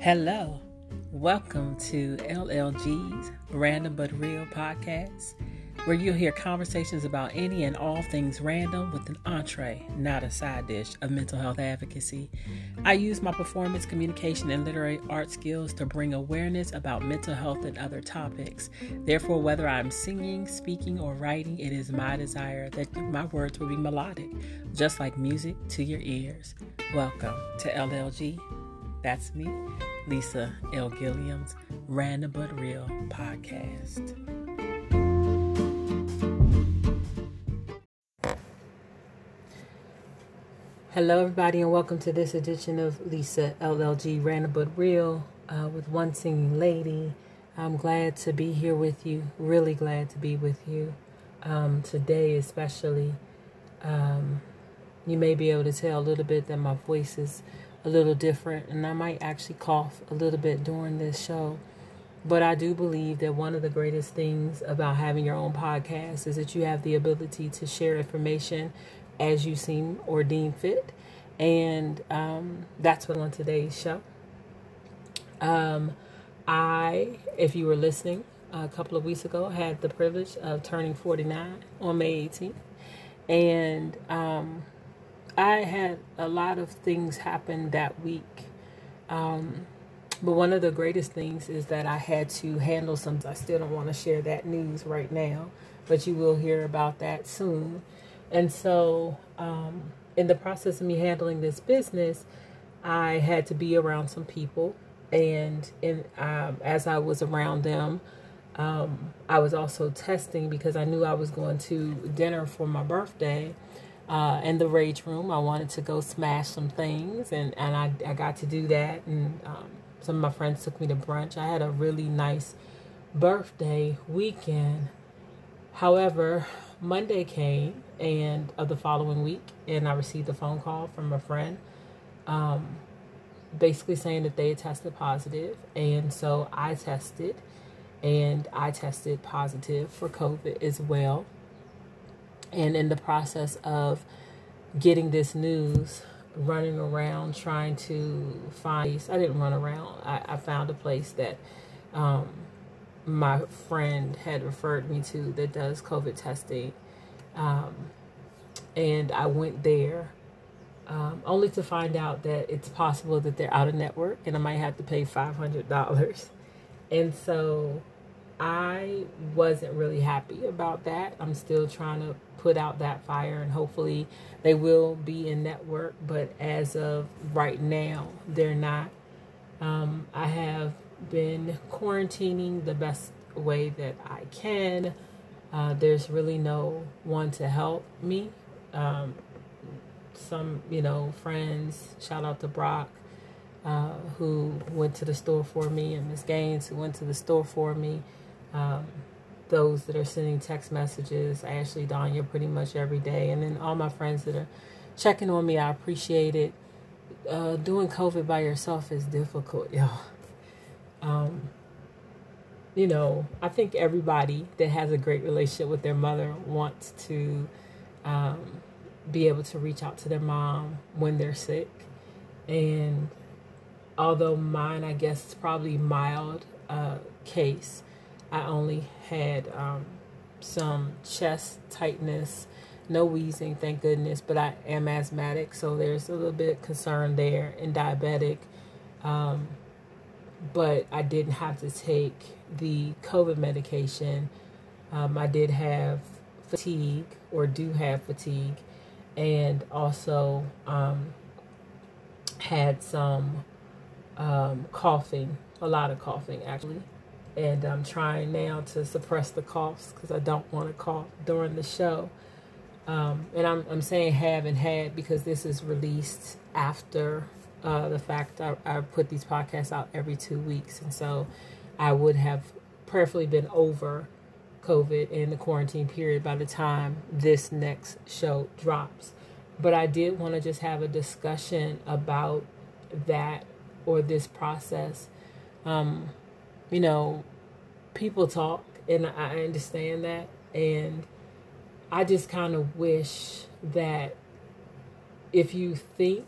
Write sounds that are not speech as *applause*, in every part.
Hello, welcome to LLG's Random But Real podcast, where you'll hear conversations about any and all things random with an entree, not a side dish, of mental health advocacy. I use my performance, communication, and literary art skills to bring awareness about mental health and other topics. Therefore, whether I'm singing, speaking, or writing, it is my desire that my words will be melodic, just like music to your ears. Welcome to LLG. That's me, Lisa L. Gilliam's Random But Real podcast. Hello, everybody, and welcome to this edition of Lisa LLG Random But Real uh, with One Singing Lady. I'm glad to be here with you, really glad to be with you um, today, especially. Um, you may be able to tell a little bit that my voice is a little different, and I might actually cough a little bit during this show. But I do believe that one of the greatest things about having your own podcast is that you have the ability to share information as you seem or deem fit. And um, that's what on today's show. Um, I, if you were listening a couple of weeks ago, had the privilege of turning 49 on May 18th. And um, I had a lot of things happen that week. Um, but one of the greatest things is that I had to handle some. I still don't want to share that news right now, but you will hear about that soon. And so, um, in the process of me handling this business, I had to be around some people. And in, um, as I was around them, um, I was also testing because I knew I was going to dinner for my birthday uh, in the rage room. I wanted to go smash some things, and, and I, I got to do that. And um, some of my friends took me to brunch. I had a really nice birthday weekend. However, Monday came and of the following week, and I received a phone call from a friend, um, basically saying that they had tested positive, and so I tested, and I tested positive for COVID as well. And in the process of getting this news, running around trying to find, I didn't run around, I, I found a place that um, my friend had referred me to that does COVID testing. Um, and I went there um, only to find out that it's possible that they're out of network and I might have to pay $500. And so I wasn't really happy about that. I'm still trying to put out that fire and hopefully they will be in network, but as of right now, they're not. Um, I have been quarantining the best way that I can. Uh, there's really no one to help me. Um, some, you know, friends, shout out to Brock, uh, who went to the store for me, and Miss Gaines, who went to the store for me. Um, those that are sending text messages, Ashley, Danya, pretty much every day, and then all my friends that are checking on me. I appreciate it. Uh, doing COVID by yourself is difficult, *laughs* y'all. Um, you know, I think everybody that has a great relationship with their mother wants to um, be able to reach out to their mom when they're sick. And although mine, I guess, is probably mild uh, case, I only had um, some chest tightness, no wheezing, thank goodness, but I am asthmatic, so there's a little bit concern there and diabetic. Um, but I didn't have to take the COVID medication. Um, I did have fatigue or do have fatigue and also um, had some um, coughing, a lot of coughing actually and I'm trying now to suppress the coughs because I don't want to cough during the show. Um, and I'm, I'm saying have and had because this is released after uh, the fact I, I put these podcasts out every two weeks. And so I would have prayerfully been over COVID and the quarantine period by the time this next show drops. But I did want to just have a discussion about that or this process. Um, you know, people talk, and I understand that. And I just kind of wish that if you think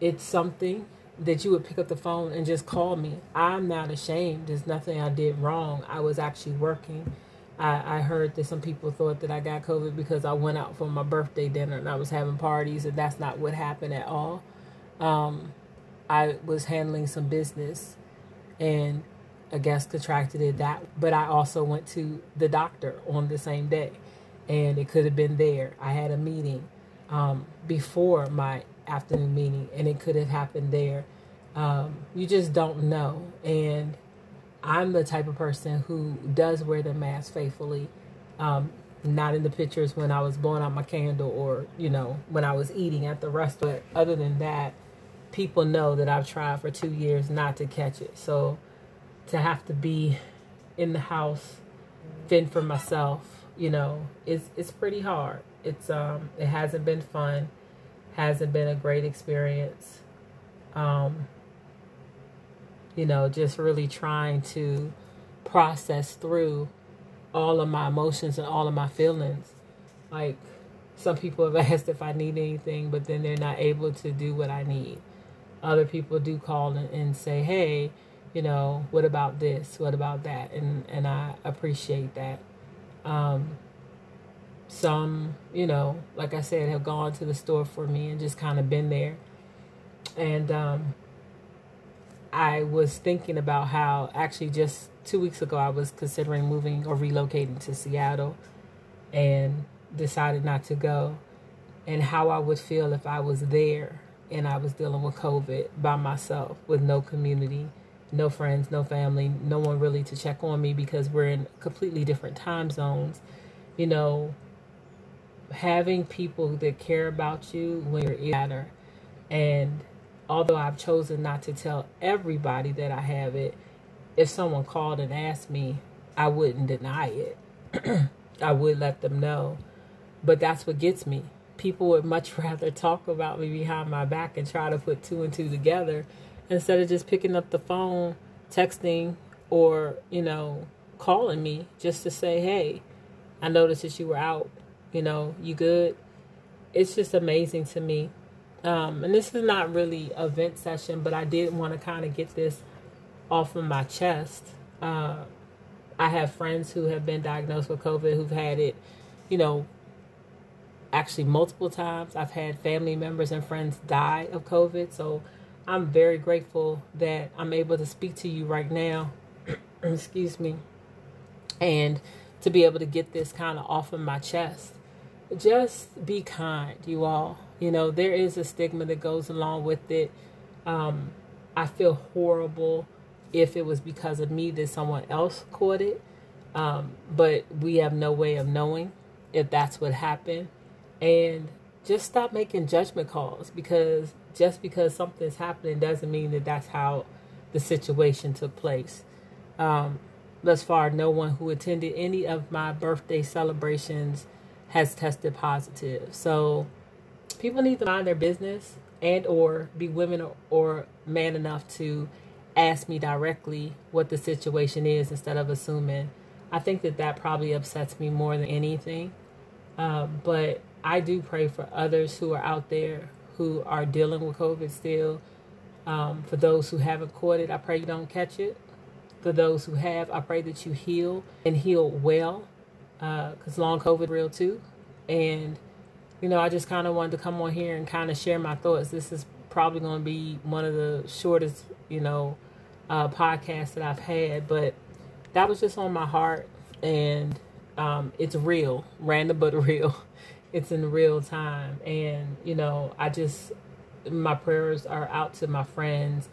it's something that you would pick up the phone and just call me. I'm not ashamed. There's nothing I did wrong. I was actually working. I, I heard that some people thought that I got COVID because I went out for my birthday dinner and I was having parties, and that's not what happened at all. Um, I was handling some business and a guest contracted it that but I also went to the doctor on the same day and it could have been there. I had a meeting um, before my afternoon meeting and it could have happened there. Um, you just don't know. And I'm the type of person who does wear the mask faithfully. Um, not in the pictures when I was blowing out my candle or, you know, when I was eating at the restaurant. Other than that, people know that I've tried for two years not to catch it. So to have to be in the house, fend for myself, you know, it's it's pretty hard. It's um it hasn't been fun, hasn't been a great experience. Um you know, just really trying to process through all of my emotions and all of my feelings. Like some people have *laughs* asked if I need anything, but then they're not able to do what I need. Other people do call and, and say, "Hey, you know, what about this? What about that? And and I appreciate that. Um, some, you know, like I said, have gone to the store for me and just kind of been there. And um, I was thinking about how actually just two weeks ago I was considering moving or relocating to Seattle and decided not to go and how I would feel if I was there and I was dealing with COVID by myself with no community no friends, no family, no one really to check on me because we're in completely different time zones. You know, having people that care about you when you're in matter. And although I've chosen not to tell everybody that I have it, if someone called and asked me, I wouldn't deny it. *clears throat* I would let them know. But that's what gets me. People would much *laughs* rather talk about me behind my back and try to put two and two together instead of just picking up the phone, texting, or, you know, calling me just to say, hey, I noticed that you were out. You know, you good? It's just amazing to me. Um, and this is not really a vent session, but I did want to kind of get this off of my chest. Uh, I have friends who have been diagnosed with COVID who've had it, you know, actually multiple times. I've had family members and friends die of COVID. So I'm very grateful that I'm able to speak to you right now. *clears throat* Excuse me. And to be able to get this kind of off of my chest. Just be kind, you all. You know, there is a stigma that goes along with it. Um, I feel horrible if it was because of me that someone else caught it. Um, but we have no way of knowing if that's what happened. And just stop making judgment calls because just because something's happening doesn't mean that that's how the situation took place. Um, thus far, no one who attended any of my birthday celebrations has tested positive. So people need to mind their business and or be women or, man enough to ask me directly what the situation is instead of assuming. I think that that probably upsets me more than anything. Um, but I do pray for others who are out there who are dealing with COVID still. Um, for those who haven't caught it, I pray you don't catch it. For those who have, I pray that you heal and heal well, because uh, long COVID real too. And you know, I just kind of wanted to come on here and kind of share my thoughts. This is probably going to be one of the shortest, you know, uh, podcasts that I've had, but that was just on my heart, and um, it's real, random but *laughs* real it's in real time. And you know i just my prayers are out to my friends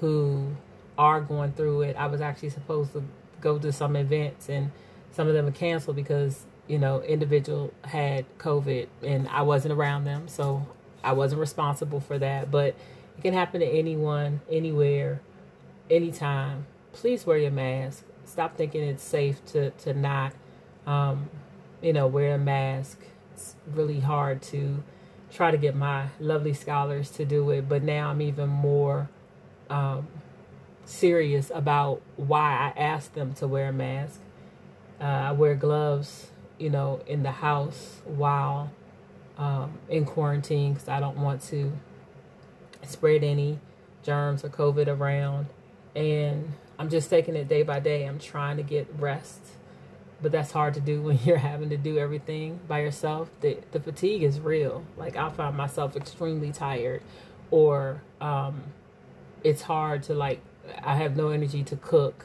who are going through it. I was actually supposed to go to some events and some of them were canceled because you know individual had covid and i wasn't around them. So i wasn't responsible for that. But it can happen to anyone anywhere anytime. Please wear your mask. Stop thinking it's safe to to not um, you know wear a mask it's really hard to try to get my lovely scholars to do it, but now I'm even more um, serious about why I ask them to wear a mask. Uh, I wear gloves, you know, in the house while um, in quarantine because I don't want to spread any germs or COVID around. And I'm just taking it day by day. I'm trying to get rest. But that's hard to do *laughs* when you're having to do everything by yourself. The, the fatigue is real. Like, I find myself extremely tired, or um, it's hard to, like, I have no energy to cook.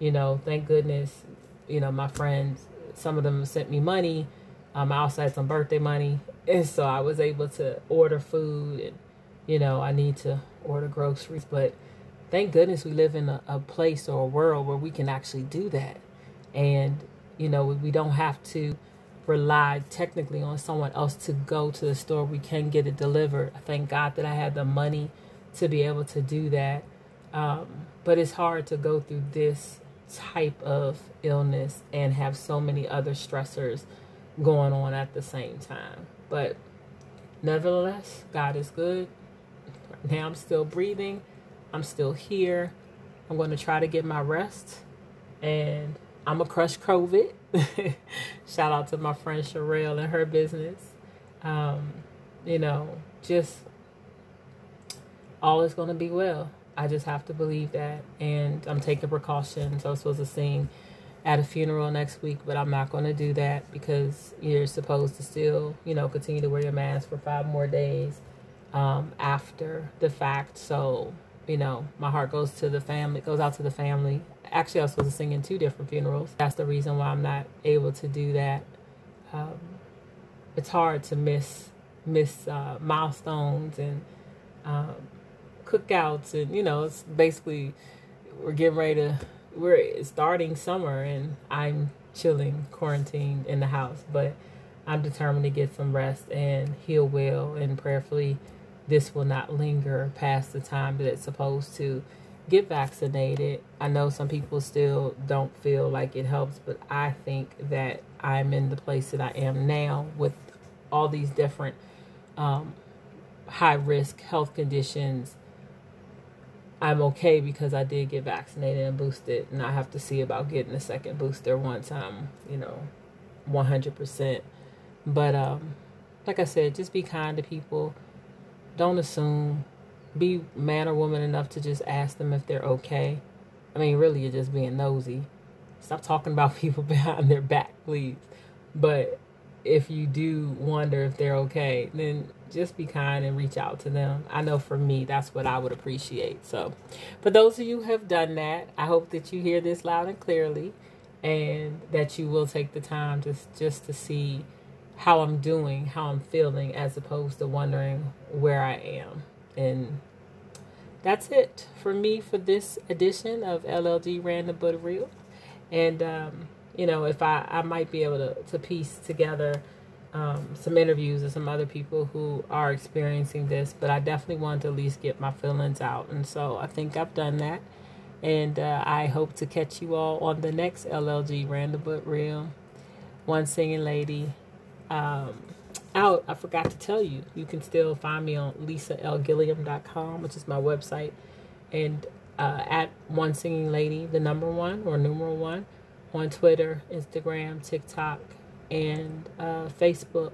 You know, thank goodness, you know, my friends, some of them sent me money. Um, I also had some birthday money. *laughs* And so I was able to order food and, you know, I need to order groceries. But thank goodness we live in a, a place or a world where we can actually do that. And, you know, we don't have to rely technically on someone else to go to the store. We can get it delivered. I thank God that I had the money to be able to do that. Um, but it's hard to go through this type of illness and have so many other stressors going on at the same time. But nevertheless, God is good. Now I'm still breathing. I'm still here. I'm going to try to get my rest. And I'm a crush COVID. *laughs* Shout out to my friend Sherelle and her business. Um, you know, just all is to be well. I just have to believe that. And I'm taking precautions. I was supposed to sing at a funeral next week, but I'm not going to do that because you're supposed to still, you know, continue to wear your mask for five more days um, after the fact. So, you know, my heart goes to the family, goes out to the family. Actually, I was supposed to sing in two different funerals. That's the reason why I'm not able to do that. Um, it's hard to miss miss uh, milestones and um, cookouts, and you know, it's basically we're getting ready to we're starting summer and I'm chilling, quarantined in the house, but I'm determined to get some rest and heal well and prayerfully this will not linger past the time that it's supposed to get vaccinated. I know some people still don't feel like it helps, but I think that I'm in the place that I am now with all these different um, high risk health conditions I'm okay because I did get vaccinated and boosted, and I have to see about getting a second booster once I'm, you know, 100%. But um, like I said, just be kind to people. Don't assume. Be man or woman enough to just ask them if they're okay. I mean, really, you're just being nosy. Stop talking about *laughs* people behind their back, please. But if you do wonder if they're okay, then just be kind and reach out to them. I know for me, that's what I would appreciate. So, for those of you who have done that, I hope that you hear this loud and clearly and that you will take the time to just to see how I'm doing, how I'm feeling, as opposed to wondering where I am. And that's it for me for this edition of LLG Random But Real. And, um, you know, if I, I might be able to, to piece together um, some interviews of some other people who are experiencing this, but I definitely want to at least get my feelings out. And so I think I've done that. And uh, I hope to catch you all on the next LLG Random But Real. One Singing Lady. Um, out, I forgot to tell you, you can still find me on lisalgilliam.com, which is my website, and uh, at One Singing Lady, the number one or numeral one, on Twitter, Instagram, TikTok, and uh, Facebook.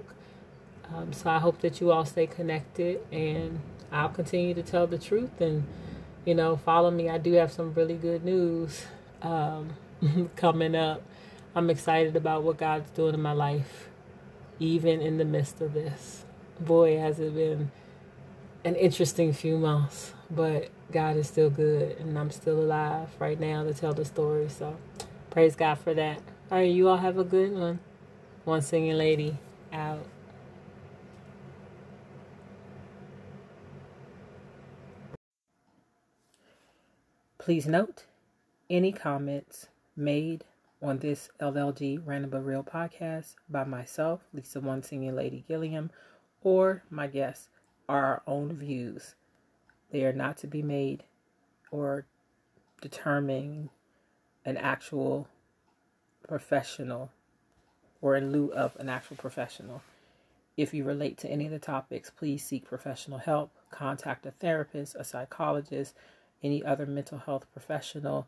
Um, so I hope that you all stay connected and I'll continue to tell the truth and, you know, follow me. I do have some really good news um, *laughs* coming up. I'm excited about what God's doing in my life, even in the midst of this. Boy, has it been an interesting few months, but God is still good and I'm still alive right now to tell the story. So praise God for that. All right, you all have a good one. One singing lady out. Please note any comments made on this LLG Random But Real podcast by myself, Lisa Singing Lady Gilliam, or my guests are our own views. They are not to be made or determine an actual professional or in lieu of an actual professional. If you relate to any of the topics, please seek professional help. Contact a therapist, a psychologist, any other mental health professional,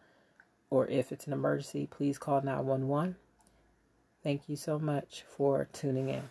or if it's an emergency, please call 911. Thank you so much for tuning in.